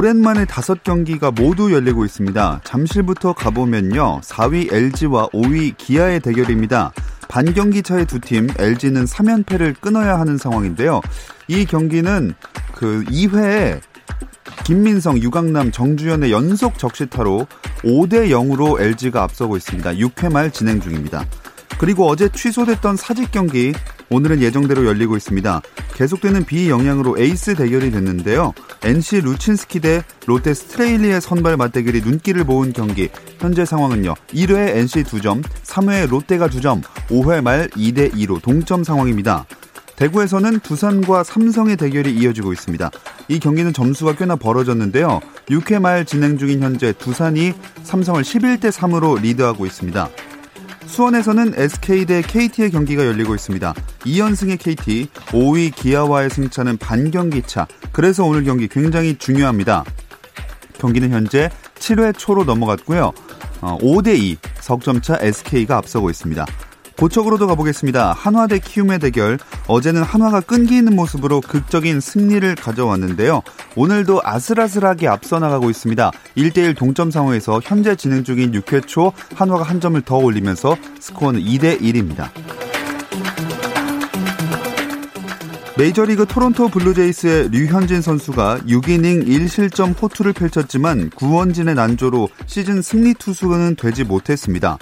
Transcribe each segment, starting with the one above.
오랜만에 다섯 경기가 모두 열리고 있습니다. 잠실부터 가보면요. 4위 LG와 5위 기아의 대결입니다. 반경기 차의 두 팀, LG는 3연패를 끊어야 하는 상황인데요. 이 경기는 그 2회에 김민성, 유강남, 정주현의 연속 적시타로 5대 0으로 LG가 앞서고 있습니다. 6회 말 진행 중입니다. 그리고 어제 취소됐던 사직 경기 오늘은 예정대로 열리고 있습니다. 계속되는 비 영향으로 에이스 대결이 됐는데요. NC 루친스키 대 롯데 스트레일리의 선발 맞대결이 눈길을 모은 경기. 현재 상황은요. 1회 NC 2점, 3회 롯데가 2점, 5회 말 2대 2로 동점 상황입니다. 대구에서는 두산과 삼성의 대결이 이어지고 있습니다. 이 경기는 점수가 꽤나 벌어졌는데요. 6회 말 진행 중인 현재 두산이 삼성을 11대 3으로 리드하고 있습니다. 수원에서는 SK 대 KT의 경기가 열리고 있습니다. 2연승의 KT, 5위 기아와의 승차는 반경기 차. 그래서 오늘 경기 굉장히 중요합니다. 경기는 현재 7회 초로 넘어갔고요. 5대2 어, 석점차 SK가 앞서고 있습니다. 고척으로도 가보겠습니다. 한화 대 키움의 대결. 어제는 한화가 끈기 있는 모습으로 극적인 승리를 가져왔는데요. 오늘도 아슬아슬하게 앞서 나가고 있습니다. 1대1 동점 상황에서 현재 진행 중인 6회 초 한화가 한 점을 더 올리면서 스코어는 2대1입니다. 메이저리그 토론토 블루제이스의 류현진 선수가 6이닝 1실점 호투를 펼쳤지만 구원진의 난조로 시즌 승리 투수는 되지 못했습니다.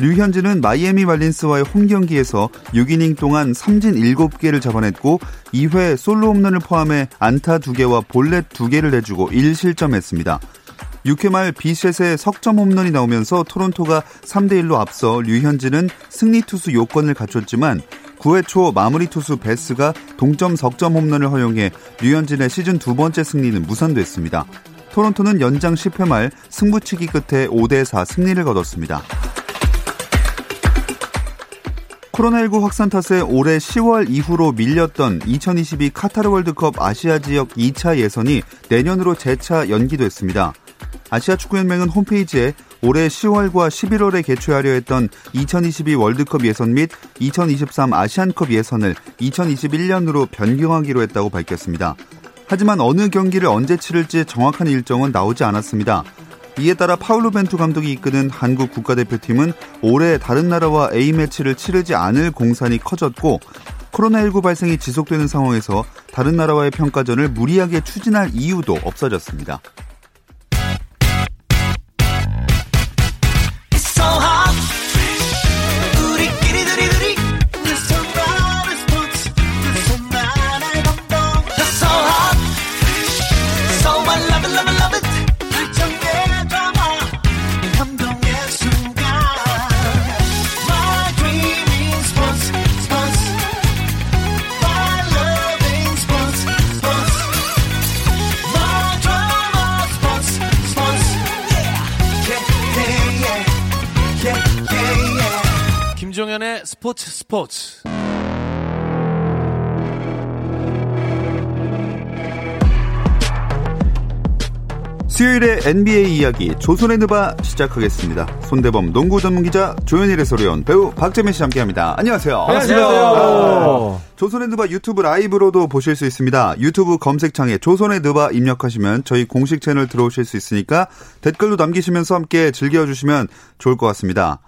류현진은 마이애미 말린스와의 홈 경기에서 6이닝 동안 삼진 7개를 잡아냈고 2회 솔로 홈런을 포함해 안타 2개와 볼넷 2개를 내주고 1실점했습니다. 6회 말 비셋의 석점 홈런이 나오면서 토론토가 3대1로 앞서 류현진은 승리 투수 요건을 갖췄지만 9회 초 마무리 투수 베스가 동점 석점 홈런을 허용해 류현진의 시즌 두 번째 승리는 무산됐습니다. 토론토는 연장 10회 말 승부치기 끝에 5대4 승리를 거뒀습니다. 코로나19 확산 탓에 올해 10월 이후로 밀렸던 2022 카타르 월드컵 아시아 지역 2차 예선이 내년으로 재차 연기됐습니다. 아시아 축구연맹은 홈페이지에 올해 10월과 11월에 개최하려 했던 2022 월드컵 예선 및 2023 아시안컵 예선을 2021년으로 변경하기로 했다고 밝혔습니다. 하지만 어느 경기를 언제 치를지 정확한 일정은 나오지 않았습니다. 이에 따라 파울로 벤투 감독이 이끄는 한국 국가대표팀은 올해 다른 나라와 A매치를 치르지 않을 공산이 커졌고 코로나19 발생이 지속되는 상황에서 다른 나라와의 평가전을 무리하게 추진할 이유도 없어졌습니다. 스포츠. 수요일의 NBA 이야기 조선의 느바 시작하겠습니다. 손대범 농구 전문 기자 조현일의 소리원 배우 박재민 씨 함께합니다. 안녕하세요. 안녕하세요. 안녕하세요. 조선의 느바 유튜브 라이브로도 보실 수 있습니다. 유튜브 검색창에 조선의 느바 입력하시면 저희 공식 채널 들어오실 수 있으니까 댓글도 남기시면서 함께 즐겨주시면 좋을 것 같습니다.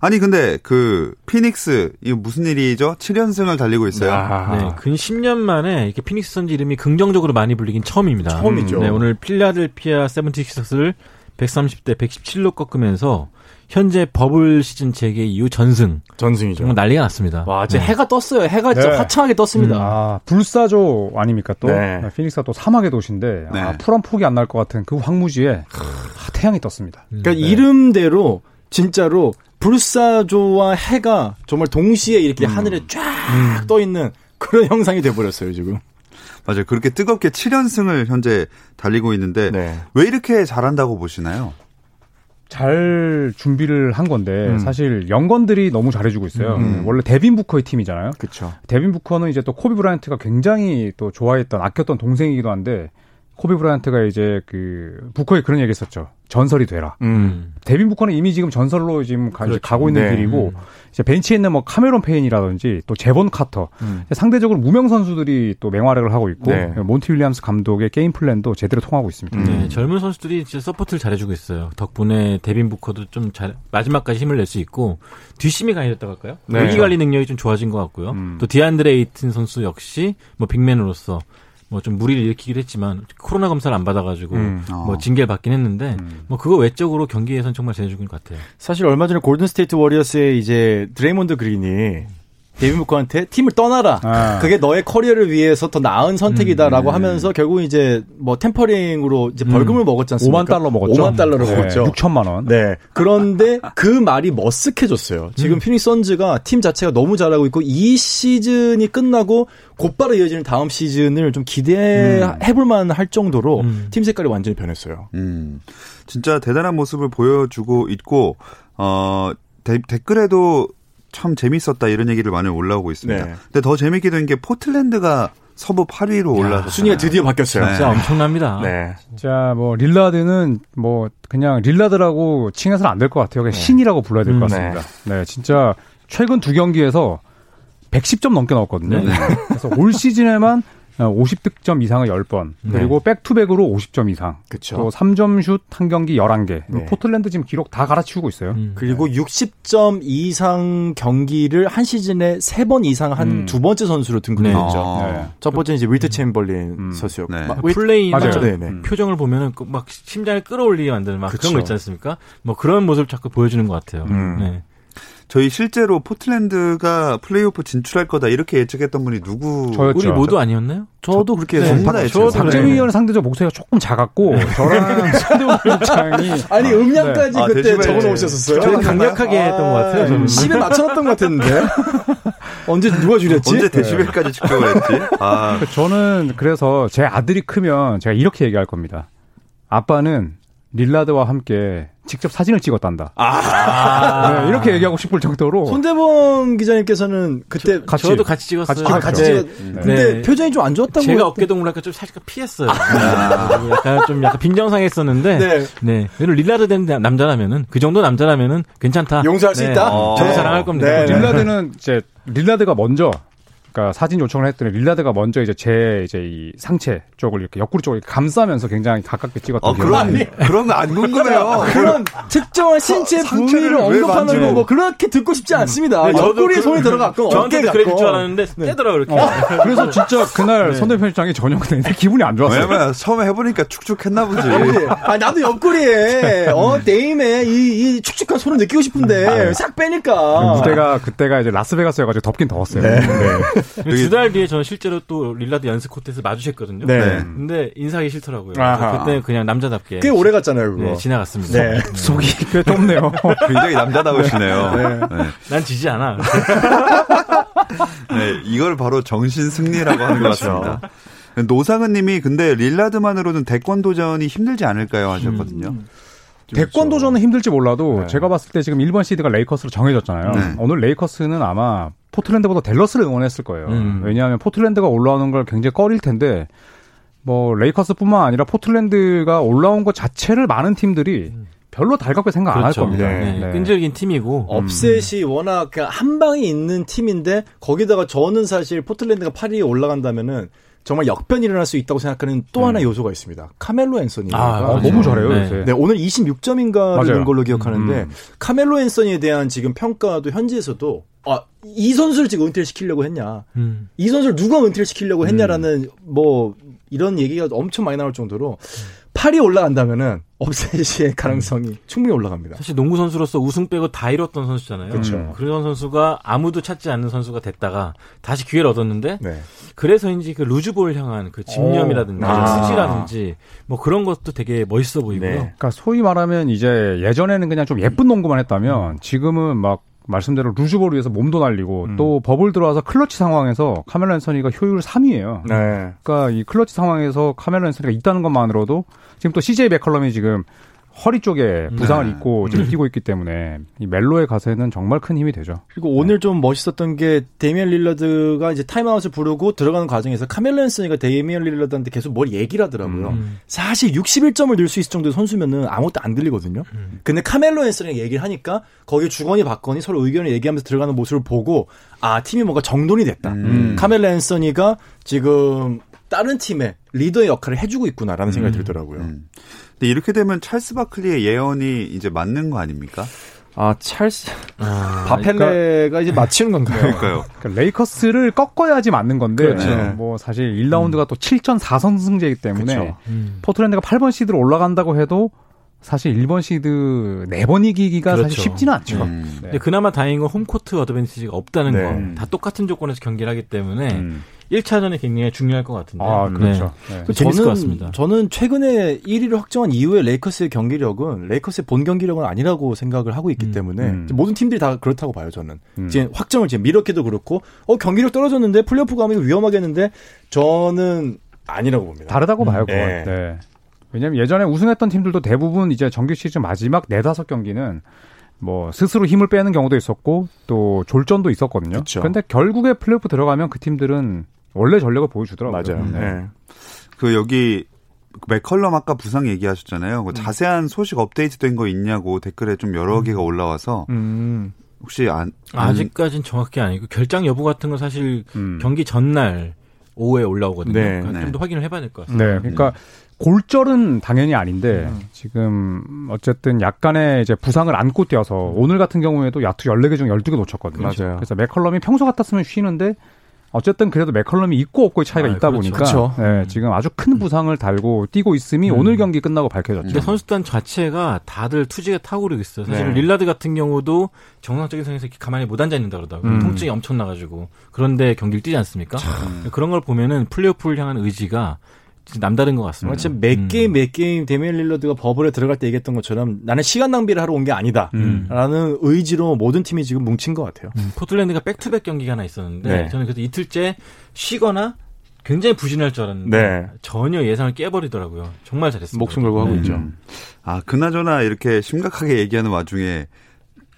아니 근데 그 피닉스 이거 무슨 일이죠? 7연승을 달리고 있어요. 아. 네, 근 10년 만에 이렇게 피닉스 선지 이름이 긍정적으로 많이 불리긴 처음입니다. 처음이죠. 네, 오늘 필라델피아 세븐티식스를 130대 117로 꺾으면서 현재 버블 시즌 재개 이후 전승. 전승이죠. 정말 난리가 났습니다. 와, 이제 네. 해가 떴어요. 해가 진짜 네. 화창하게 떴습니다. 음. 아, 불사조 아닙니까 또? 네. 피닉스가 또 사막의 도시인데 아, 네. 풀한 폭이 안 날 것 같은 그 황무지에 아, 태양이 떴습니다. 그러니까 네. 이름대로 진짜로 불사조와 해가 정말 동시에 이렇게 음. 하늘에 쫙떠 음. 있는 그런 형상이 돼버렸어요 지금. 맞아요. 그렇게 뜨겁게 7연승을 현재 달리고 있는데 네. 왜 이렇게 잘한다고 보시나요? 잘 준비를 한 건데 음. 사실 영건들이 너무 잘해주고 있어요. 음. 원래 데빈 부커의 팀이잖아요. 그렇죠. 데빈 부커는 이제 또 코비 브라이언트가 굉장히 또 좋아했던 아꼈던 동생이기도 한데 코비 브라이언트가 이제 그 부커에 그런 얘기 했었죠. 전설이 되라. 음. 데빈 부커는 이미 지금 전설로 지금 가, 그렇죠. 고 있는 네. 길이고 음. 이제 벤치에 있는 뭐 카메론 페인이라든지 또 제본 카터 음. 상대적으로 무명 선수들이 또 맹활약을 하고 있고 네. 몬티 윌리엄스 감독의 game plan도 제대로 통하고 있습니다. 네, 음. 젊은 선수들이 진짜 서포트를 잘해주고 있어요. 덕분에 데빈 부커도 좀 잘 마지막까지 힘을 낼 수 있고 뒷심이 강해졌다고 할까요? 네. 위기 관리 능력이 좀 좋아진 것 같고요. 음. 또 디안드레 에이튼 선수 역시 뭐 big man으로서 뭐 좀 무리를 일으키긴 했지만 코로나 검사를 안 받아가지고 음. 뭐 어. 징계를 받긴 했는데 음. 뭐 그거 외적으로 경기에선 정말 잘해준 것 같아요. 사실 얼마 전에 골든 스테이트 워리어스의 이제 드레이몬드 그린이 데빈 부커한테 팀을 떠나라. 아. 그게 너의 커리어를 위해서 더 나은 선택이다라고 음. 하면서 결국 이제 뭐 tampering으로 이제 벌금을 음. 먹었지 않습니까? 5만 달러 먹었죠. 5만 달러를 네. 먹었죠. 6천만 원. 네. 그런데 그 말이 머쓱해졌어요. 지금 음. 피닉스 선즈가 팀 자체가 너무 잘하고 있고 이 시즌이 끝나고 곧바로 이어지는 다음 시즌을 좀 기대해볼 음. 만할 정도로 음. 팀 색깔이 완전히 변했어요. 음. 진짜 대단한 모습을 보여주고 있고 어 데, 댓글에도 참 재밌었다 이런 얘기를 많이 올라오고 있습니다. 네. 근데 더 재밌게 된 게 포틀랜드가 서부 8위로 올라서 순위가 드디어 바뀌었어요. 네. 진짜 엄청납니다. 네. 자, 뭐 릴라드는 뭐 그냥 릴라드라고 칭해서는 안 될 것 같아요. 그냥 네. 신이라고 불러야 될것 음, 네. 같습니다. 네. 네, 진짜 최근 두 경기에서 110점 넘게 넣었거든요. 네. 그래서 올 시즌에만 50득점 이상을 10번, 그리고 네. back-to-back으로 50점 이상. 그쵸. 또 3점 슛 한 경기 11개. 네. 포틀랜드 지금 기록 다 갈아치우고 있어요. 음. 그리고 네. 60점 이상 경기를 한 시즌에 3번 이상 한 두 음. 번째 선수로 등극했죠. 네. 아. 네. 첫 번째는 이제 윌트 체임벌린 음. 선수였고. 네. 막 플레이. 음. 표정을 보면은 그 막 심장을 끌어올리게 만드는 막 그쵸. 그런 거 있지 않습니까? 뭐 그런 모습을 자꾸 보여주는 것 같아요. 음. 네. 저희 실제로 포틀랜드가 플레이오프 진출할 거다 이렇게 예측했던 분이 누구? 저였죠. 우리 모두 아니었나요? 저도 그렇게 네, 저 박재민 의원은 상대적 목소리가 조금 작았고 저랑 손대원 입장이 아니 음량까지 네. 그때 아, 적어 놓으셨었어요. 저희 강력하게 아, 했던 것 같아요. 저는. 10에 맞춰놨던 것 같았는데 언제 누가 줄였지? 언제 데시벨까지 측정을 했지? 아. 저는 그래서 제 아들이 크면 제가 이렇게 얘기할 겁니다. 아빠는 릴라드와 함께 직접 사진을 찍었단다. 아~ 네, 이렇게 얘기하고 싶을 정도로. 손대범 기자님께서는 그때 저, 같이 저도 같이 찍었어요. 같이, 아, 같이 찍었. 네. 근데 네. 표정이 좀 안 좋았다고. 제가 어깨 동무랄까 좀 살짝 피했어요. 아~ 약간 좀 약간 빈정상했었는데. 네. 네. 그리고 릴라드 된 남자라면은 그 정도 남자라면은 괜찮다. 용서할 수 네. 있다. 어. 저도 사랑할 겁니다. 네. 릴라드는 이제 릴라드가 먼저 그러니까 사진 요청을 했더니 릴라드가 먼저 이제 제 이제 이 상체 쪽을 이렇게 옆구리 쪽을 감싸면서 굉장히 가깝게 찍었던 어, 그런 그런 거 안 궁금해요. 그런 특정한 신체 부위를 언급하는 거뭐 그렇게 듣고 싶지 않습니다. 네, 옆구리에 그, 손이 들어갔고 어깨 저한테 그럴 줄 알았는데 네. 떼더라 그렇게. 어, 그래서 진짜 그날 네. 손 대표님장이 저녁 내내 기분이 안 좋았어요. 왜냐면 처음에 해보니까 축축했나 보지. 아 나도 옆구리에 어 네임에 이, 이 축축한 손을 느끼고 싶은데 아, 싹 빼니까. 무대가 그때가 이제 라스베가스여가지고 덥긴 더웠어요. 네. 네. 두달 뒤에 저는 실제로 또 릴라드 연습 코트에서 마주쳤거든요. 네. 네. 근데 인사하기 싫더라고요. 그때 그냥 남자답게. 꽤 오래 갔잖아요, 그거. 네, 지나갔습니다. 네. 속이 꽤 좁네요. 굉장히 남자다우시네요. 네. 네. 난 지지 않아. 네, 이걸 바로 정신 승리라고 하는 그렇죠. 것 같습니다. 노상은 님이 근데 릴라드만으로는 대권 도전이 힘들지 않을까요 하셨거든요. 음. 대권 도전은 힘들지 몰라도 네. 제가 봤을 때 지금 1번 시드가 레이커스로 정해졌잖아요. 네. 오늘 레이커스는 아마 포틀랜드보다 댈러스를 응원했을 거예요. 음. 왜냐하면 포틀랜드가 올라오는 걸 굉장히 꺼릴 텐데 뭐 레이커스뿐만 아니라 포틀랜드가 올라온 것 자체를 많은 팀들이 음. 별로 달갑게 생각 안할 그렇죠. 겁니다. 네. 네. 끈질긴 팀이고 업셋이 음. 워낙 한 방에 있는 팀인데 거기다가 저는 사실 포틀랜드가 8위에 올라간다면은 정말 역변이 일어날 수 있다고 생각하는 또 음. 하나 요소가 있습니다. 카멜로 앤서니. 아, 아, 너무 잘해요. 네. 네. 오늘 26점인가 되는 걸로 기억하는데 음. 카멜로 앤서니에 대한 지금 평가도 현지에서도 아, 이 선수를 지금 은퇴를 시키려고 했냐. 음. 이 선수를 누가 은퇴를 시키려고 했냐라는 음. 뭐 이런 얘기가 엄청 많이 나올 정도로 팔이 올라간다면은 upset의 가능성이 충분히 올라갑니다. 사실 농구 선수로서 우승 빼고 다 이뤘던 선수잖아요. 그렇죠. 그런 선수가 아무도 찾지 않는 선수가 됐다가 다시 기회를 얻었는데 네. 그래서인지 그 loose ball 향한 그 집념이라든지 아. 투지라든지 뭐 그런 것도 되게 멋있어 보이고요. 네. 그러니까 소위 말하면 이제 예전에는 그냥 좀 예쁜 농구만 했다면 지금은 막 말씀대로 loose ball 위해서 몸도 날리고 음. 또 버블 들어와서 클러치 상황에서 카멜로 앤서니가 효율 3위예요. 네. 그러니까 이 클러치 상황에서 카멜로 앤서니가 있다는 것만으로도 지금 또 CJ 맥컬럼이 지금 허리 쪽에 부상을 네. 입고 지금 뛰고 있기 때문에 이 멜로의 가세는 정말 큰 힘이 되죠. 그리고 오늘 좀 멋있었던 게 데미안 릴라드가 이제 타임아웃을 부르고 들어가는 과정에서 카멜로 앤서니가 데미안 릴라드한테 계속 뭘 얘기를 하더라고요. 음. 사실 61점을 넣을 수 있을 정도의 선수면은 아무것도 안 들리거든요. 음. 근데 카멜로 앤서니가 얘기를 하니까 거기 주거니 받거니 서로 의견을 얘기하면서 들어가는 모습을 보고 아 팀이 뭔가 정돈이 됐다. 음. 카멜로 앤서니가 지금 다른 팀의 리더의 역할을 해주고 있구나라는 생각이 음. 들더라고요. 음. 근데 이렇게 되면 찰스 바클리의 예언이 이제 맞는 거 아닙니까? 아 찰스 아, 바펠레가 그러니까, 이제 맞히는 건가요? 그러니까요. 그러니까 레이커스를 꺾어야지 맞는 건데 그렇죠. 네. 뭐 사실 1라운드가 음. 또 7전 4선승제이기 때문에 그렇죠. 음. 포틀랜드가 8번 시드로 올라간다고 해도 사실 1번 시드 4번 이기기가 그렇죠. 사실 쉽지는 않죠. 음. 네. 그나마 다행인 건 home court advantage가 없다는 네. 거. 다 똑같은 조건에서 경기를 하기 때문에 음. 1차전이 굉장히 중요할 것 같은데. 아, 그렇죠. 네. 네. 재밌을 것 같습니다. 저는 최근에 1위를 확정한 이후에 레이커스의 경기력은 레이커스의 본 경기력은 아니라고 생각을 하고 있기 음, 때문에 음. 모든 팀들이 다 그렇다고 봐요, 저는. 음. 이제 확정을 지금 미러키도 그렇고 어, 경기력 떨어졌는데 플레이오프 가면 위험하겠는데 저는 아니라고 봅니다. 다르다고 봐요, 그건. 네. 네. 왜냐면 예전에 우승했던 팀들도 대부분 이제 정규 시즌 마지막 네다섯 경기는 뭐 스스로 힘을 빼는 경우도 있었고 또 졸전도 있었거든요. 그런데 결국에 플레이오프 들어가면 그 팀들은 원래 전력을 보여주더라고요. 맞아요. 네. 네. 그 여기 맥컬럼 아까 부상 얘기하셨잖아요. 그 음. 자세한 소식 업데이트된 거 있냐고 댓글에 좀 여러 음. 개가 올라와서 음. 혹시 안, 안 아직까진 정확히 아니고 결장 여부 같은 건 사실 음. 경기 전날 오후에 올라오거든요. 네. 그러니까 네. 좀더 확인을 해봐야 될 것 같습니다. 네, 그러니까 골절은 당연히 아닌데 음. 지금 어쨌든 약간의 이제 부상을 안고 뛰어서 오늘 같은 경우에도 야투 14개 중 12개 놓쳤거든요. 맞아요. 그래서 맥컬럼이 평소 같았으면 쉬는데 어쨌든 그래도 맥컬럼이 있고 없고의 차이가 아, 있다 그렇죠. 보니까 그렇죠. 네, 지금 아주 큰 부상을 달고 뛰고 있음이 음. 오늘 경기 끝나고 밝혀졌죠. 근데 선수단 자체가 다들 투지가 타오르고 있어요. 사실 네. 릴라드 같은 경우도 정상적인 상에서 이렇게 가만히 못 앉아 있는다 그러더라고요. 음. 통증이 엄청나가지고 그런데 경기를 뛰지 않습니까? 참. 그런 걸 보면은 플레이오프를 향한 의지가 남다른 것 같습니다. 지금 몇 음. 게임 몇 게임 데미안 릴라드가 bubble에 들어갈 때 얘기했던 것처럼 나는 시간 낭비를 하러 온 게 아니다라는 음. 의지로 모든 팀이 지금 뭉친 것 같아요. 음. 포틀랜드가 back-to-back 경기가 하나 있었는데 네. 저는 그래서 이틀째 쉬거나 굉장히 부진할 줄 알았는데 네. 전혀 예상을 깨버리더라고요. 정말 잘했습니다. 목숨 걸고 하고 네. 있죠. 음. 아 그나저나 이렇게 심각하게 얘기하는 와중에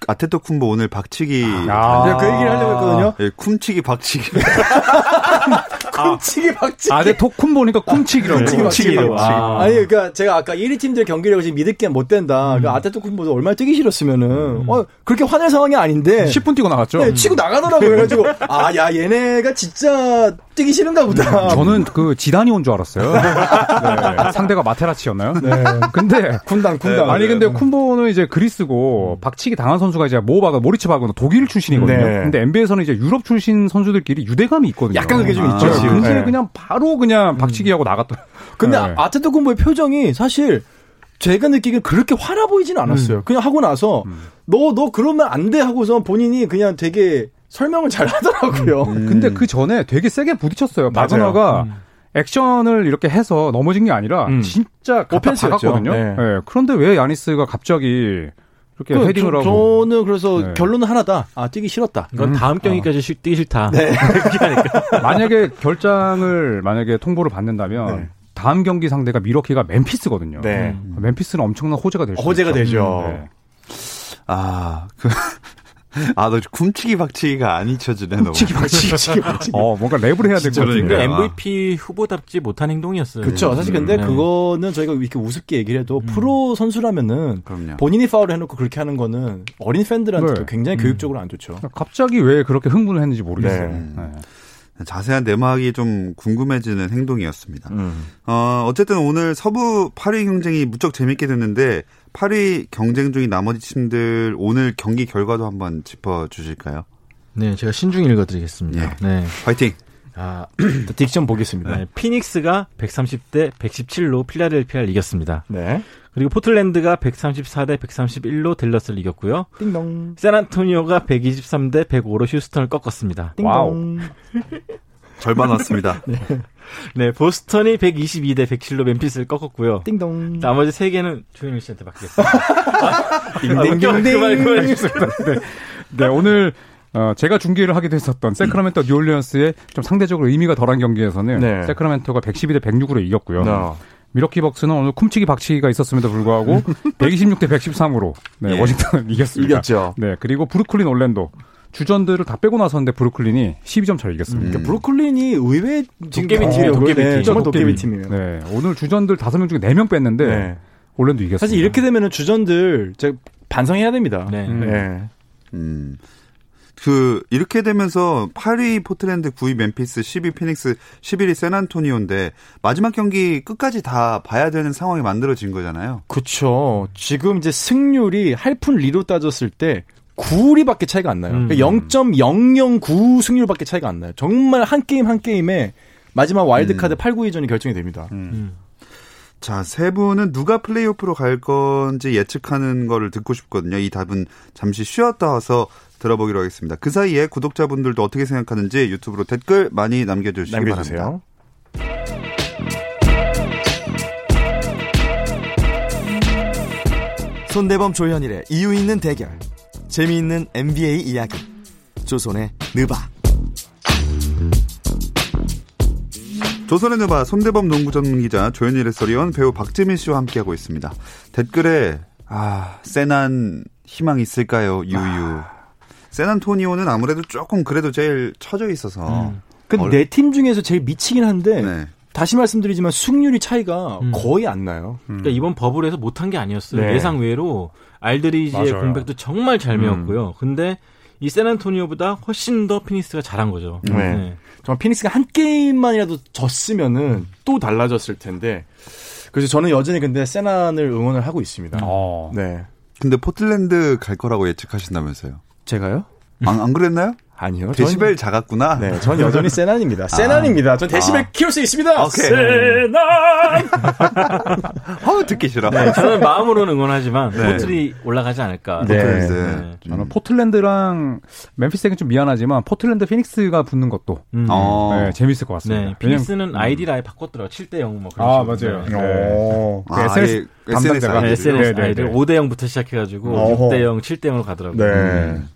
아데토쿤보 오늘 박치기 아, 아. 그 얘기를 하려고 했거든요. 네, 쿰치기 박치기. 쿰치기 박치기. 아, 네, 토쿤 보니까 쿰치기라고. 쿰치기 박치기. 아. 아니, 그러니까 제가 아까 1위 팀들 경기력을 지금 믿을 게 못 된다. 음. 그러니까 아데토쿤보도 얼마나 뛰기 싫었으면은 음. 어, 그렇게 화낼 상황이 아닌데 10분 뛰고 나갔죠. 네, 치고 나가더라고요. 그래가지고 아, 야, 얘네가 진짜 뛰기 싫은가 보다. 음, 저는 그 지단이 온 줄 알았어요. 네, 상대가 마테라치였나요? 네. 근데 군단 군단. 아니 근데 쿤보는 이제 그리스고 박치기 당한 선수가 이제 모바가 모리츠 바그는 독일 출신이거든요. 네. 근데 NBA에서는 이제 유럽 출신 선수들끼리 유대감이 있거든요. 약간 그게 좀 아, 있죠. 근데 네. 그냥 바로 그냥 박치기하고 나갔던. 근데 네. 아테토쿤보의 표정이 사실 제가 느끼기엔 그렇게 화나 보이지는 않았어요. 음. 그냥 하고 나서 너너 음. 너 그러면 안 돼 하고서 본인이 그냥 되게 설명을 잘 하더라고요. 음. 근데 그 전에 되게 세게 부딪혔어요. 바그너가 음. 액션을 이렇게 해서 넘어진 게 아니라 음. 진짜 박았거든요. 네. 네. 그런데 왜 야니스가 갑자기 그렇게 그, 헤딩을 저, 하고 저는 그래서 네. 결론은 하나다. 아 뛰기 싫었다. 그건 음. 다음 경기까지 어. 뛰기 싫다. 네. 만약에 결장을 만약에 통보를 받는다면 네. 다음 경기 상대가 미러키가 멤피스거든요. 네. 멤피스는 엄청난 호재가 될 수. 호재가 있죠. 되죠. 네. 아, 그 아, 너 쿰치기 박치기가 안 잊혀지네, 너. 쿰치기 박치기, 박치기. 어, 뭔가 랩을 해야 될것 같은데. MVP 후보답지 못한 행동이었어요. 그쵸. 사실 근데 음, 그거는 저희가 이렇게 우습게 얘기를 해도 음. 프로 선수라면은 그럼요. 본인이 파울을 해놓고 그렇게 하는 거는 어린 팬들한테 네. 굉장히 음. 교육적으로 안 좋죠. 갑자기 왜 그렇게 흥분을 했는지 모르겠어요. 네. 네. 자세한 내막이 좀 궁금해지는 행동이었습니다. 음. 어, 어쨌든 오늘 서부 8위 경쟁이 무척 재밌게 됐는데 8위 경쟁 중인 나머지 팀들 오늘 경기 결과도 한번 짚어 주실까요? 네, 제가 신중 읽어드리겠습니다. 네. 네. 화이팅! 아, diction 보겠습니다. 네, 피닉스가 130대 117로 필라델피아를 이겼습니다. 네. 그리고 포틀랜드가 134대 131로 댈러스를 이겼고요. 띵동. 샌안토니오가 123대 105로 휴스턴을 꺾었습니다. 띵동. 와우. 절반 왔습니다. 네. 네, 보스턴이 122대 107로 멤피스를 꺾었고요. 띵동. 나머지 세 개는 조현일 씨한테 맡기겠습니다. 띵띵띵띵. 아, 그만 네. 네, 오늘 어, 제가 중계를 하기도 했었던 새크라멘토 뉴올리언스의 좀 상대적으로 의미가 덜한 경기에서는 네. 새크라멘토가 112대 106으로 이겼고요. 네. 밀워키 벅스는 오늘 쿰치기 박치기가 있었음에도 불구하고 126대 113으로 네, 예. 워싱턴을 이겼습니다. 이겼죠. 네, 그리고 브루클린 올랜도 주전들을 다 빼고 나섰는데 브루클린이 12점 차로 이겼습니다. 음. 그러니까 브루클린이 의외 도깨비 팀이에요. 도깨비 팀. 정말 도깨비 팀이에요. 네, 오늘 주전들 5명 중에 4명 뺐는데 네. 올랜도 이겼습니다. 사실 이렇게 되면은 주전들 제가 반성해야 됩니다. 네. 음. 네. 음. 그 이렇게 되면서 8위 포트랜드, 9위 멤피스, 10위 피닉스, 11위 샌안토니오인데 마지막 경기 끝까지 다 봐야 되는 상황이 만들어진 거잖아요. 그렇죠. 지금 이제 승률이 할푼리로 따졌을 때 9리밖에 차이가 안 나요. 음. 그러니까 0.009 승률밖에 차이가 안 나요. 정말 한 게임 한 게임에 마지막 와일드카드 음. 8, 9위전이 결정이 됩니다. 음. 음. 자, 세 분은 누가 플레이오프로 갈 건지 예측하는 거를 듣고 싶거든요. 이 답은 잠시 쉬었다 와서 들어보기로 하겠습니다. 그 사이에 구독자분들도 어떻게 생각하는지 유튜브로 댓글 많이 남겨주시기 남겨주세요. 바랍니다. 손대범 조현일의 이유 있는 대결. 재미있는 NBA 이야기. 조선의 느바. 조선의 느바 손대범 농구 전문 기자 조현일의 소리원 배우 박재민 씨와 함께하고 있습니다. 댓글에 아 세난 희망 있을까요 유유. 아. 세난토니오는 아무래도 조금 그래도 제일 처져 있어서. 음. 근데 내팀 중에서 제일 미치긴 한데 네. 다시 말씀드리지만 승률이 차이가 음. 거의 안 나요. 음. 그러니까 이번 버블에서 못한 게 아니었어요. 네. 예상 외로 알드리지의 맞아요. 공백도 정말 잘 메웠고요. 음. 근데 이 샌안토니오보다 훨씬 더 피닉스가 잘한 거죠. 네. 네. 정말 피닉스가 한 게임만이라도 졌으면은 음. 또 달라졌을 텐데. 그래서 저는 여전히 근데 샌안을 응원을 하고 있습니다. 어. 네. 근데 포틀랜드 갈 거라고 예측하신다면서요? 제가요? 안, 안 그랬나요? 아니요. 데시벨 전, 작았구나. 네, 전 여전히 샌안입니다. 아. 샌안입니다. 전 데시벨 아. 키울 수 있습니다. 오케이. 샌안. 어, 듣기 싫어. 네, 저는 마음으로는 응원하지만 네. 포틀이 올라가지 않을까. 네. 네. 네. 저는 포틀랜드랑 멤피스에겐 좀 미안하지만 포틀랜드 피닉스가 붙는 것도 음. 네, 재밌을 것 같습니다. 네, 피닉스는 아이디를 아예 바꿨더라고요. 7대 0 뭐 그런 아, 맞아요. 네. 아, SNS 담당자가 네, SNS 아이디를 5대 0부터 시작해 가지고 어허. 6대 0, 7대 0으로 가더라고요. 네. 음.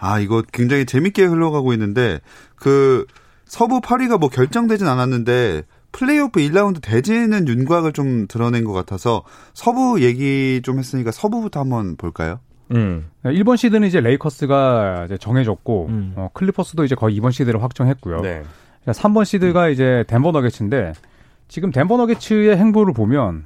아 이거 굉장히 재밌게 흘러가고 있는데 그 서부 8위가 뭐 결정되진 않았는데 플레이오프 1라운드 대진은 윤곽을 좀 드러낸 것 같아서 서부 얘기 좀 했으니까 서부부터 한번 볼까요? 음. 1번 시드는 이제 레이커스가 이제 정해졌고 음. 어, 클리퍼스도 이제 거의 2번 시드를 확정했고요. 네. 3번 시드가 이제 덴버 너게츠인데 지금 덴버 너게츠의 행보를 보면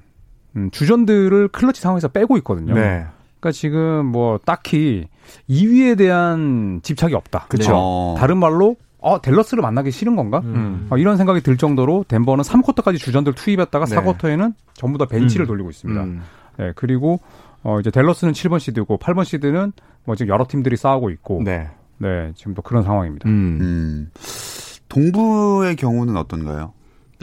음, 주전들을 클러치 상황에서 빼고 있거든요. 네. 그러니까 지금 뭐 딱히 2위에 대한 집착이 없다. 그렇죠. 네. 다른 말로 어 댈러스를 만나기 싫은 건가? 음. 어, 이런 생각이 들 정도로 덴버는 3쿼터까지 주전들 투입했다가 네. 4쿼터에는 전부 다 벤치를 음. 돌리고 있습니다. 음. 네, 그리고 어 이제 댈러스는 7번 시드고 8번 시드는 뭐 지금 여러 팀들이 싸우고 있고 네, 네 지금 또 그런 상황입니다. 음. 음. 동부의 경우는 어떤가요?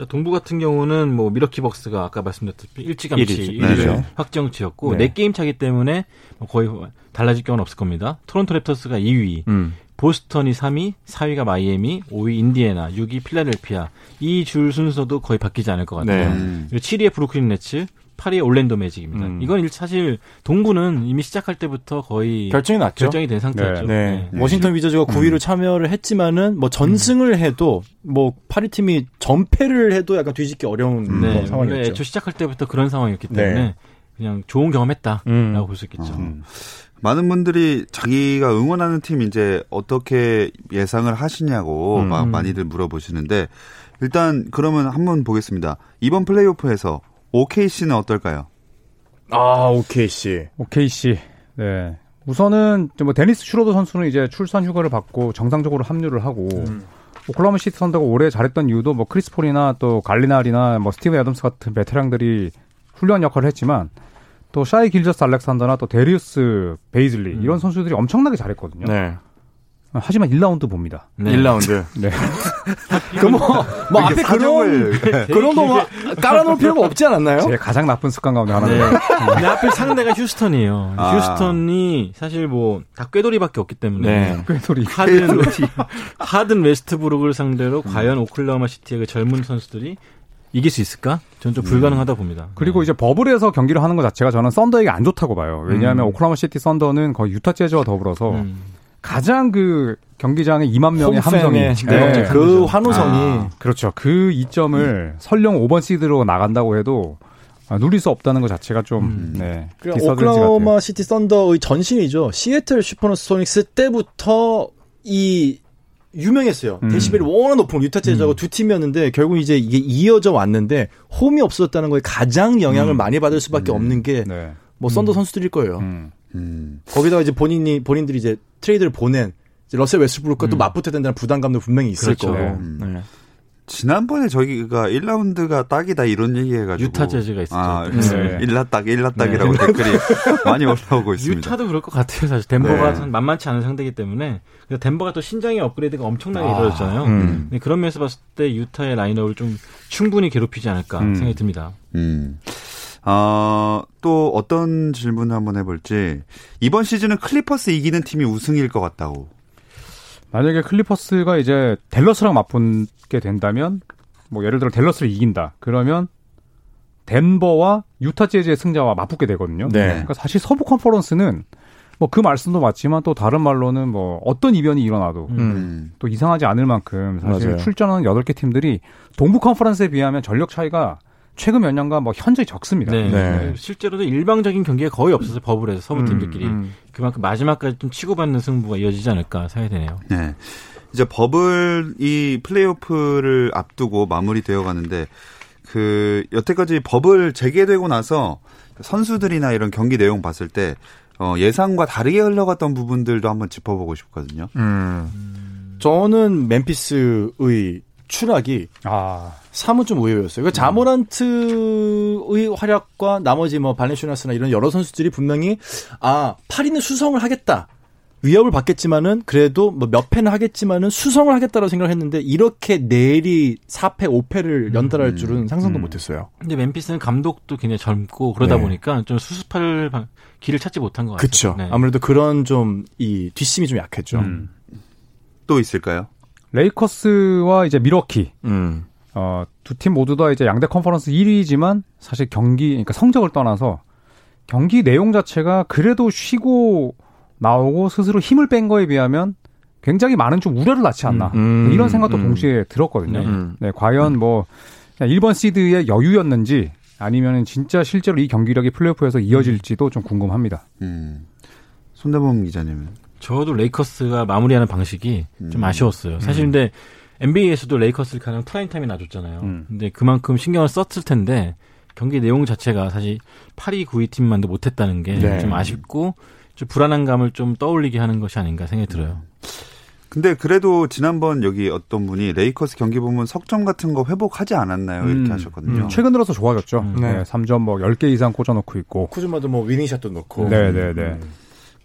동부 같은 경우는 뭐 밀워키 벅스가 아까 말씀드렸듯이 일찌감치 1위를 확정지었고 네. 4게임 차기 때문에 뭐 거의 달라질 경우는 없을 겁니다. 토론토 랩터스가 2위, 음. 보스턴이 3위, 4위가 마이애미, 5위 인디애나, 6위 필라델피아. 이 줄 순서도 거의 바뀌지 않을 것 같아요. 네. 그리고 7위에 브루클린 네츠, 8위 올랜도 매직입니다. 음. 이건 사실 동부는 이미 시작할 때부터 거의 결정이 났죠. 결정이 된 상태였죠. 네. 네. 워싱턴 위저즈가 9위로 음. 참여를 했지만은 뭐 전승을 해도 뭐 파리 팀이 전패를 해도 약간 뒤집기 어려운 네. 뭐 상황이었죠. 애초 시작할 때부터 그런 상황이었기 때문에 네. 그냥 좋은 경험했다라고 음. 볼수 있겠죠. 음. 많은 분들이 자기가 응원하는 팀 이제 어떻게 예상을 하시냐고 음. 많이들 물어보시는데 일단 그러면 한번 보겠습니다. 이번 플레이오프에서 OKC는 어떨까요? 아, OKC. OKC. 네. 우선은 뭐 데니스 슈로더 선수는 이제 출산 휴가를 받고 정상적으로 합류를 하고 음. 오클라호마 시티 선더가 올해 잘했던 이유도 뭐 크리스 폴이나 또 갈리나리나 뭐 스티브 애덤스 같은 베테랑들이 훌륭한 역할을 했지만 또 샤이 길저스 알렉산더나 또 데리우스 베이즐리 음. 이런 선수들이 엄청나게 잘했거든요. 네. 하지만 1라운드 봅니다. 네. 1라운드. 네. 그 뭐, 뭐 앞에 그런, 그런 거 뭐 깔아놓을 필요가 없지 않았나요? 제 가장 나쁜 습관 가운데 하나인데. 네. 하필 상대가 휴스턴이에요. 아. 휴스턴이 사실 뭐, 다 꾀돌이밖에 없기 때문에. 네. 꾀돌이. 하든, 하든 웨스트브룩을 상대로 음. 과연 오클라호마 시티의 그 젊은 선수들이 이길 수 있을까? 저는 좀 불가능하다 봅니다. 그리고 네. 이제 버블에서 경기를 하는 것 자체가 저는 썬더에게 안 좋다고 봐요. 왜냐하면 음. 오클라호마 시티 썬더는 거의 유타 재즈와 더불어서 음. 가장 그 경기장에 2만 명의 함성이 네. 네. 그 환호성이 아, 그렇죠. 그 이점을 음. 설령 5번 시드로 나간다고 해도 아, 누릴 수 없다는 것 자체가 좀 음. 네. 오클라호마 시티 썬더의 전신이죠. 시애틀 슈퍼소닉스 때부터 이 유명했어요. 음. 데시벨이 워낙 높은 유타 재즈하고 음. 두 팀이었는데 결국 이제 이게 이어져 왔는데 홈이 없었다는 거에 가장 영향을 음. 많이 받을 수밖에 음. 없는 게 뭐 네. 썬더 음. 선수들일 거예요. 거기다가 이제 본인이 본인들이 이제 트레이드를 보낸 러셀 웨스트브룩과 음. 또 맞붙어야 된다는 부담감도 분명히 있을 그렇죠. 거고. 음. 네. 지난번에 저기가 1라운드가 딱이다 이런 얘기 해가지고. 유타 재즈가 있었죠. 아, 네. 일라딱, 일라딱이라고 네. 댓글이 많이 올라오고 있습니다. 유타도 그럴 것 같아요, 사실. 덴버가 네. 만만치 않은 상대이기 때문에. 덴버가 또 신장의 업그레이드가 엄청나게 아, 이루어졌잖아요. 음. 그런 면에서 봤을 때 유타의 라인업을 좀 충분히 괴롭히지 않을까 음. 생각이 듭니다. 음. 어, 또 어떤 질문을 한번 해볼지. 이번 시즌은 클리퍼스 이기는 팀이 우승일 것 같다고. 만약에 클리퍼스가 이제 댈러스랑 맞붙게 된다면 뭐 예를 들어 댈러스를 이긴다. 그러면 덴버와 유타 재즈의 승자와 맞붙게 되거든요. 네. 그러니까 사실 서부 컨퍼런스는 뭐 그 말씀도 맞지만 또 다른 말로는 뭐 어떤 이변이 일어나도 음. 또 이상하지 않을 만큼 사실 맞아요. 출전하는 8개 팀들이 동부 컨퍼런스에 비하면 전력 차이가 최근 몇 년간 뭐 현저히 적습니다. 네. 네. 실제로도 일방적인 경기가 거의 없어서 버블에서 서부 음, 팀들끼리 음, 음. 그만큼 마지막까지 좀 치고받는 승부가 이어지지 않을까 생각이 되네요. 네. 이제 버블 이 플레이오프를 앞두고 마무리되어 가는데 그 여태까지 버블 재개되고 나서 선수들이나 이런 경기 내용 봤을 때 어, 예상과 다르게 흘러갔던 부분들도 한번 짚어보고 싶거든요. 음. 저는 멤피스의 추락이 아. 사뭇 좀 의외였어요. 그러니까 자모란트의 활약과 나머지 뭐 발렌슈나스나 이런 여러 선수들이 분명히 아 파리는 수성을 하겠다. 위협을 받겠지만은 그래도 뭐 몇 패는 하겠지만은 수성을 하겠다라고 생각을 했는데 이렇게 내일이 4패, 5패를 연달할 음. 줄은 상상도 음. 못했어요. 근데 멤피스는 감독도 굉장히 젊고 그러다 네. 보니까 좀 수습할 길을 찾지 못한 것 같아요. 그렇죠. 네. 아무래도 그런 좀 이 뒷심이 좀 약했죠. 음. 또 있을까요? 레이커스와 이제 미러키. 음. 어, 두 팀 모두 다 이제 양대 컨퍼런스 1위지만 사실 경기, 그러니까 성적을 떠나서 경기 내용 자체가 그래도 쉬고 나오고 스스로 힘을 뺀 거에 비하면 굉장히 많은 좀 우려를 낳지 않나. 음. 이런 생각도 음. 동시에 들었거든요. 네, 네 과연 뭐 1번 시드의 여유였는지 아니면 진짜 실제로 이 경기력이 플레이오프에서 이어질지도 좀 궁금합니다. 음. 손대범 기자님은? 저도 레이커스가 마무리하는 방식이 음. 좀 아쉬웠어요. 사실 근데 NBA에서도 레이커스를 가장 프라임 타임에 놔줬잖아요. 음. 근데 그만큼 신경을 썼을 텐데 경기 내용 자체가 사실 8위, 9위 팀만도 못했다는 게 좀 네. 아쉽고 좀 불안한 감을 좀 떠올리게 하는 것이 아닌가 생각이 들어요. 근데 그래도 지난번 여기 어떤 분이 레이커스 경기 보면 석점 같은 거 회복하지 않았나요? 이렇게 음, 하셨거든요. 음. 최근 들어서 좋아졌죠. 음. 네. 3점 뭐 10개 이상 꽂아놓고 있고. 쿠즈마도 뭐 winning shot도 넣고. 네네네. 네, 네.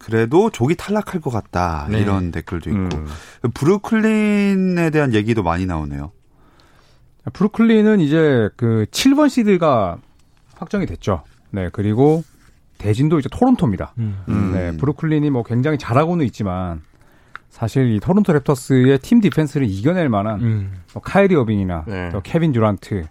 그래도 족이 탈락할 것 같다. 네. 이런 댓글도 있고. 음. 브루클린에 대한 얘기도 많이 나오네요. 브루클린은 이제 그 7번 시드가 확정이 됐죠. 네, 그리고 대진도 이제 토론토입니다. 음. 음. 네, 브루클린이 뭐 굉장히 잘하고는 있지만 사실 이 토론토 랩터스의 팀 디펜스를 이겨낼 만한 음. 뭐 카이리 어빙이나 네. 또 케빈 듀란트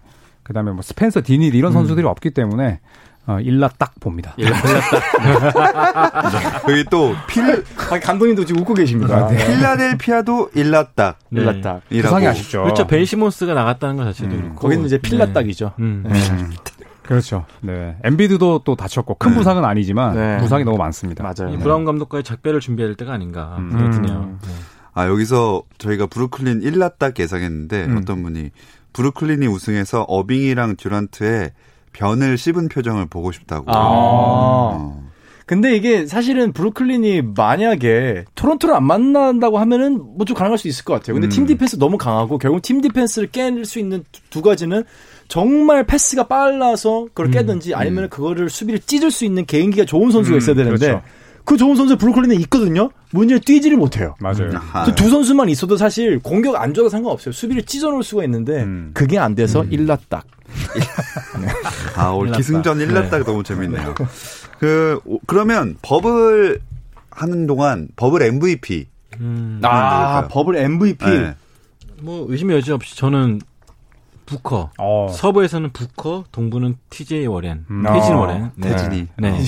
그다음에 뭐 스펜서 디닐 이런 음. 선수들이 없기 때문에 어, 일라 딱 봅니다. 일라, 딱. 여기 또 필, 아, 감독님도 지금 웃고 계십니다. 네. 필라델피아도 일라 딱. 네. 일라 딱. 구성이 아쉽죠. 그렇죠. 벤 시몬스가 나갔다는 것 자체도 음. 그렇고. 거기는 이제 필라 네. 딱이죠. 음. 네. 그렇죠. 네. 엔비드도 또 다쳤고 큰 네. 부상은 아니지만 네. 부상이 너무 많습니다. 맞아요. 브라운 감독과의 작별을 준비해야 될 때가 아닌가 음. 드네요. 네. 아 여기서 저희가 브루클린 1라 딱 예상했는데 음. 어떤 분이 브루클린이 우승해서 어빙이랑 듀란트의 변을 씹은 표정을 보고 싶다고. 아. 어. 근데 이게 사실은 브루클린이 만약에 토론토를 안 만난다고 하면은 뭐 좀 가능할 수 있을 것 같아요. 근데 음. 팀 디펜스 너무 강하고 결국 팀 디펜스를 깰 수 있는 두 가지는 정말 패스가 빨라서 그걸 음. 깨든지 음. 아니면 그거를 수비를 찢을 수 있는 개인기가 좋은 선수가 음. 있어야 되는데 그렇죠. 그 좋은 선수 브루클린에 있거든요. 문제는 뛰지를 못해요. 맞아요. 두 선수만 있어도 사실 공격 안 좋아도 상관없어요. 수비를 찢어놓을 수가 있는데 음. 그게 안 돼서 음. 일났딱. 아, 올 기승전 1났딱 네. 너무 재밌네요. 그, 그러면 버블 하는 동안 버블 MVP. 음. 아, 버블 MVP. 네. 뭐, 의심의 여지 없이 저는 부커. 어. 서부에서는 부커, 동부는 TJ 워렌. 음. 태진 워렌. 네. 태진이. 네.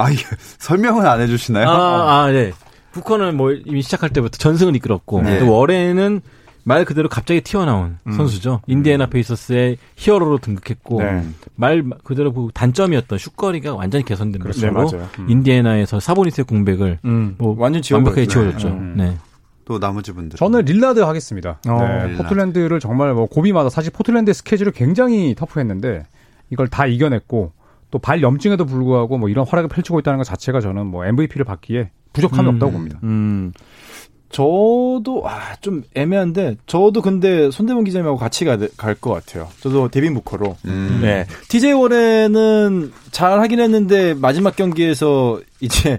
아, 예. 설명은 안 해주시나요? 아, 아, 네. 부커는 뭐 이미 시작할 때부터 전승을 이끌었고 네. 또 워렌은 말 그대로 갑자기 튀어나온 음. 선수죠. 인디애나 페이서스의 히어로로 등극했고 네. 말 그대로 그 단점이었던 슛거리가 완전히 개선된 그렇죠. 모습으로 네, 음. 인디애나에서 사보니스의 공백을 음. 뭐 완전 완벽하게 지워줬죠. 음. 네. 또 나머지 분들 저는 릴라드 하겠습니다. 어, 네, 릴라드. 포틀랜드를 정말 뭐 고비마다 사실 포틀랜드의 스케줄이 굉장히 터프했는데 이걸 다 이겨냈고 또 발 염증에도 불구하고 뭐 이런 활약을 펼치고 있다는 것 자체가 저는 뭐 MVP를 받기에 부족함이 음, 없다고 봅니다. 음. 저도 아, 좀 애매한데 저도 근데 손대범 기자님하고 같이 갈것 같아요. 저도 데빈 부커로. 음. 네. TJ 워렌은 잘 하긴 했는데 마지막 경기에서 이제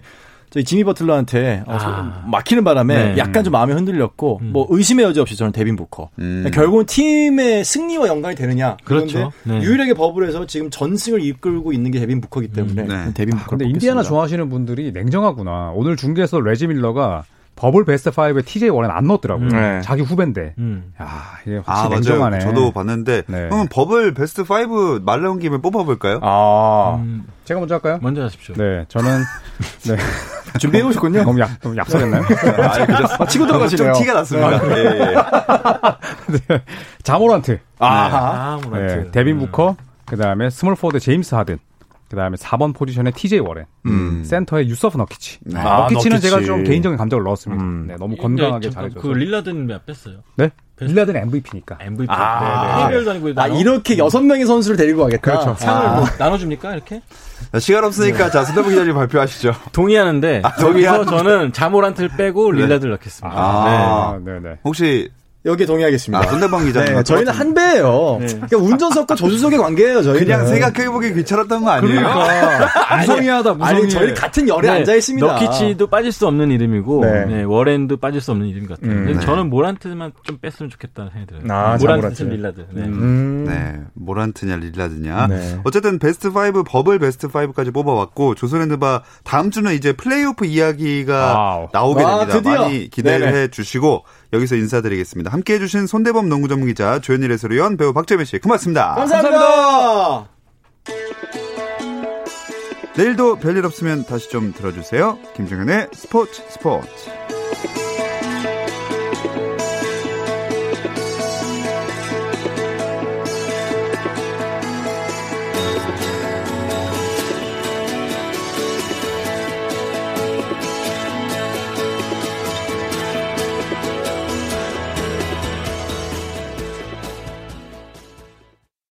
저희 지미 버틀러한테 어, 아. 막히는 바람에 네. 약간 좀 마음이 흔들렸고 음. 뭐 의심의 여지 없이 저는 데빈 부커. 음. 결국은 팀의 승리와 연관이 되느냐. 그렇죠. 네. 유일하게 버블에서 지금 전승을 이끌고 있는 게 데빈 부커기 때문에 음. 네. 데빈 부커. 근데 인디아나 좋아하시는 분들이 냉정하구나. 오늘 중계에서 레지 밀러가 버블 베스트 5에 TJ 워렌은 안 넣었더라고요. 네. 자기 후배인데. 음. 야, 이게 확실히 아, 냉정하네. 맞아요. 저도 봤는데. 네. 그럼 버블 베스트 5 말 나온 김에 뽑아볼까요? 아. 음. 제가 먼저 할까요? 먼저 하십시오. 네, 저는 네. 준비해 오셨군요. 너무 약, 너무 약속했나요? 아, 치고 들어가시네요. 좀 티가 났습니다. 아, 예, 예. 네. 자모란트. 아, 네. 네. 데빈 부커. 그 다음에 small forward 제임스 하든. 그 다음에 4번 포지션에 TJ 워렌, 음. 센터에 유서프 너키치. 네. 아, 너키치는 너키치. 제가 좀 개인적인 감정을 넣었습니다. 음. 네, 너무 건강하게 잘해줘서. 그 릴라드는 몇 뺐어요? 네? 릴라드는 MVP니까. MVP. 아, 네, 네. 아니고 아, 이렇게 여섯 명의 선수를 데리고 가겠다. 그렇죠. 상을 아. 뭐 나눠줍니까 이렇게? 시간 없으니까 네. 자 손대범 기자님 발표하시죠. 동의하는데 아, 저기서 저는 자모란트를 빼고 네. 릴라드를 넣겠습니다. 아, 네. 네. 혹시 여기에 동의하겠습니다. 아, 손대범 기자. 네, 저희는 한 배예요. 네. 그러니까 운전석과 조수석의 관계예요. 저희는 그냥 생각해보기 귀찮았던 거 아니에요? 그러니까 무성의하다. 무성의. 아니 저희 같은 열에 네, 앉아 있습니다. 너키치도 빠질 수 없는 이름이고 네. 네, 워렌도 빠질 수 없는 이름 같아요. 음, 네. 저는 모란트만 좀 뺐으면 좋겠다는 생각이 들어요. 아, 모란트, 릴라드. 네. 음. 네, 모란트냐 릴라드냐. 네. 어쨌든 베스트 5 버블 베스트 5까지 뽑아왔고 조선핸드바 다음 주는 이제 플레이오프 이야기가 와우. 나오게 됩니다. 와, 드디어. 많이 기대를 해주시고. 여기서 인사드리겠습니다. 함께 해주신 손대범 농구 전문기자 조현일 해설위원 배우 박재민 씨 고맙습니다. 감사합니다. 감사합니다. 내일도 별일 없으면 다시 좀 들어주세요. 김정현의 스포츠 스포츠.